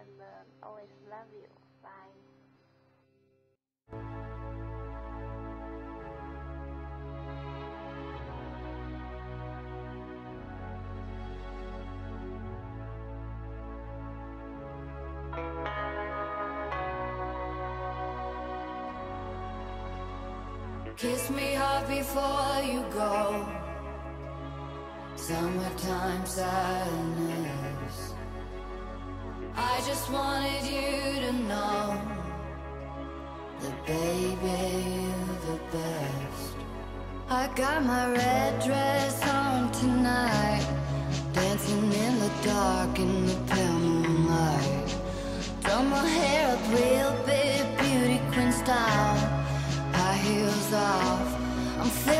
Um, love you bye Kiss me hard before you go. Summertime sadness. I just wanted you to know that, baby, you're the best. I got my red dress on tonight, dancing in the dark in the pale moonlight. Done my hair up real big, beauty queen style high heels off. I'm feeling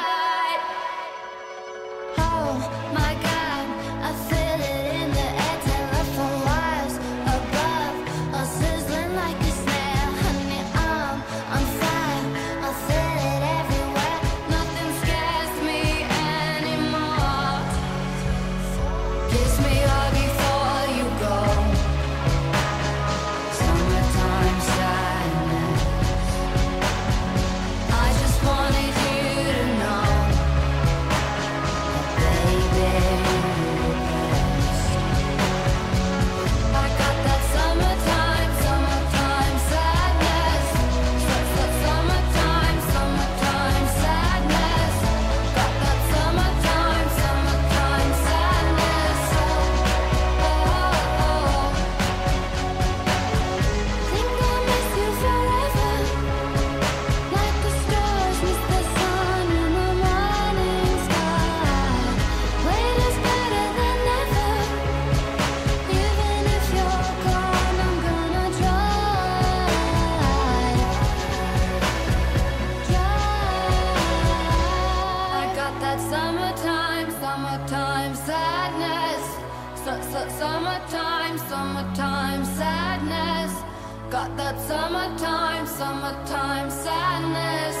Summertime, summertime sadness. Su- su- Summertime, summertime sadness. Got that summertime, summertime sadness.